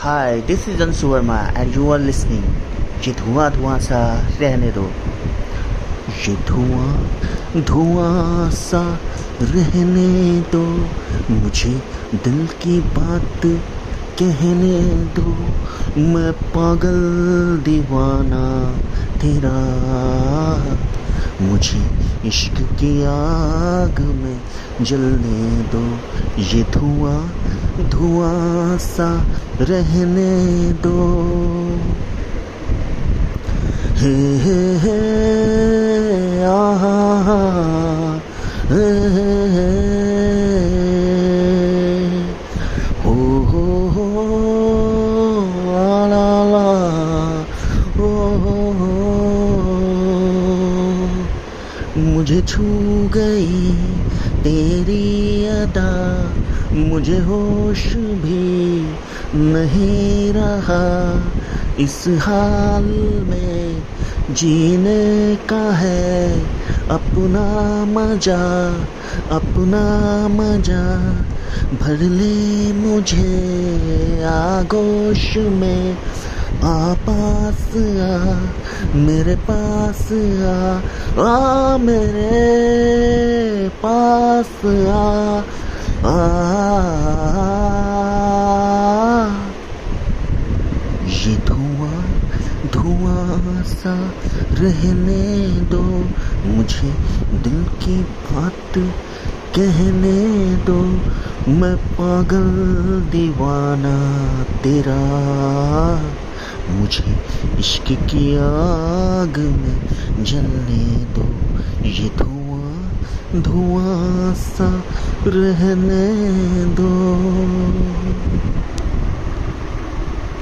Hi, this is Ansu Verma and you are listening. ये धुआँ धुआँ सा रहने दो ये धुआँ धुआँ सा रहने दो मुझे दिल की बात कहने दो। मैं पागल दीवाना तेरा। मुझे इश्क की आग में जलने दो। ये धुआँ धुआँ सा रहने दो। हे हे हे हे हे हो। मुझे छू गई तेरी अदा। मुझे होश भी नहीं रहा। इस हाल में जीने का है अपना मज़ा अपना मज़ा। भर ले मुझे आगोश में। आ पास आ, मेरे पास आ आ मेरे पास आ आ। ये धुआँ धुआँ सा रहने दो, मुझे दिल की बात कहने दो। मैं पागल दीवाना तेरा। इश्क की आग में जलने दो। ये धुआँ धुआँ सा रहने दो।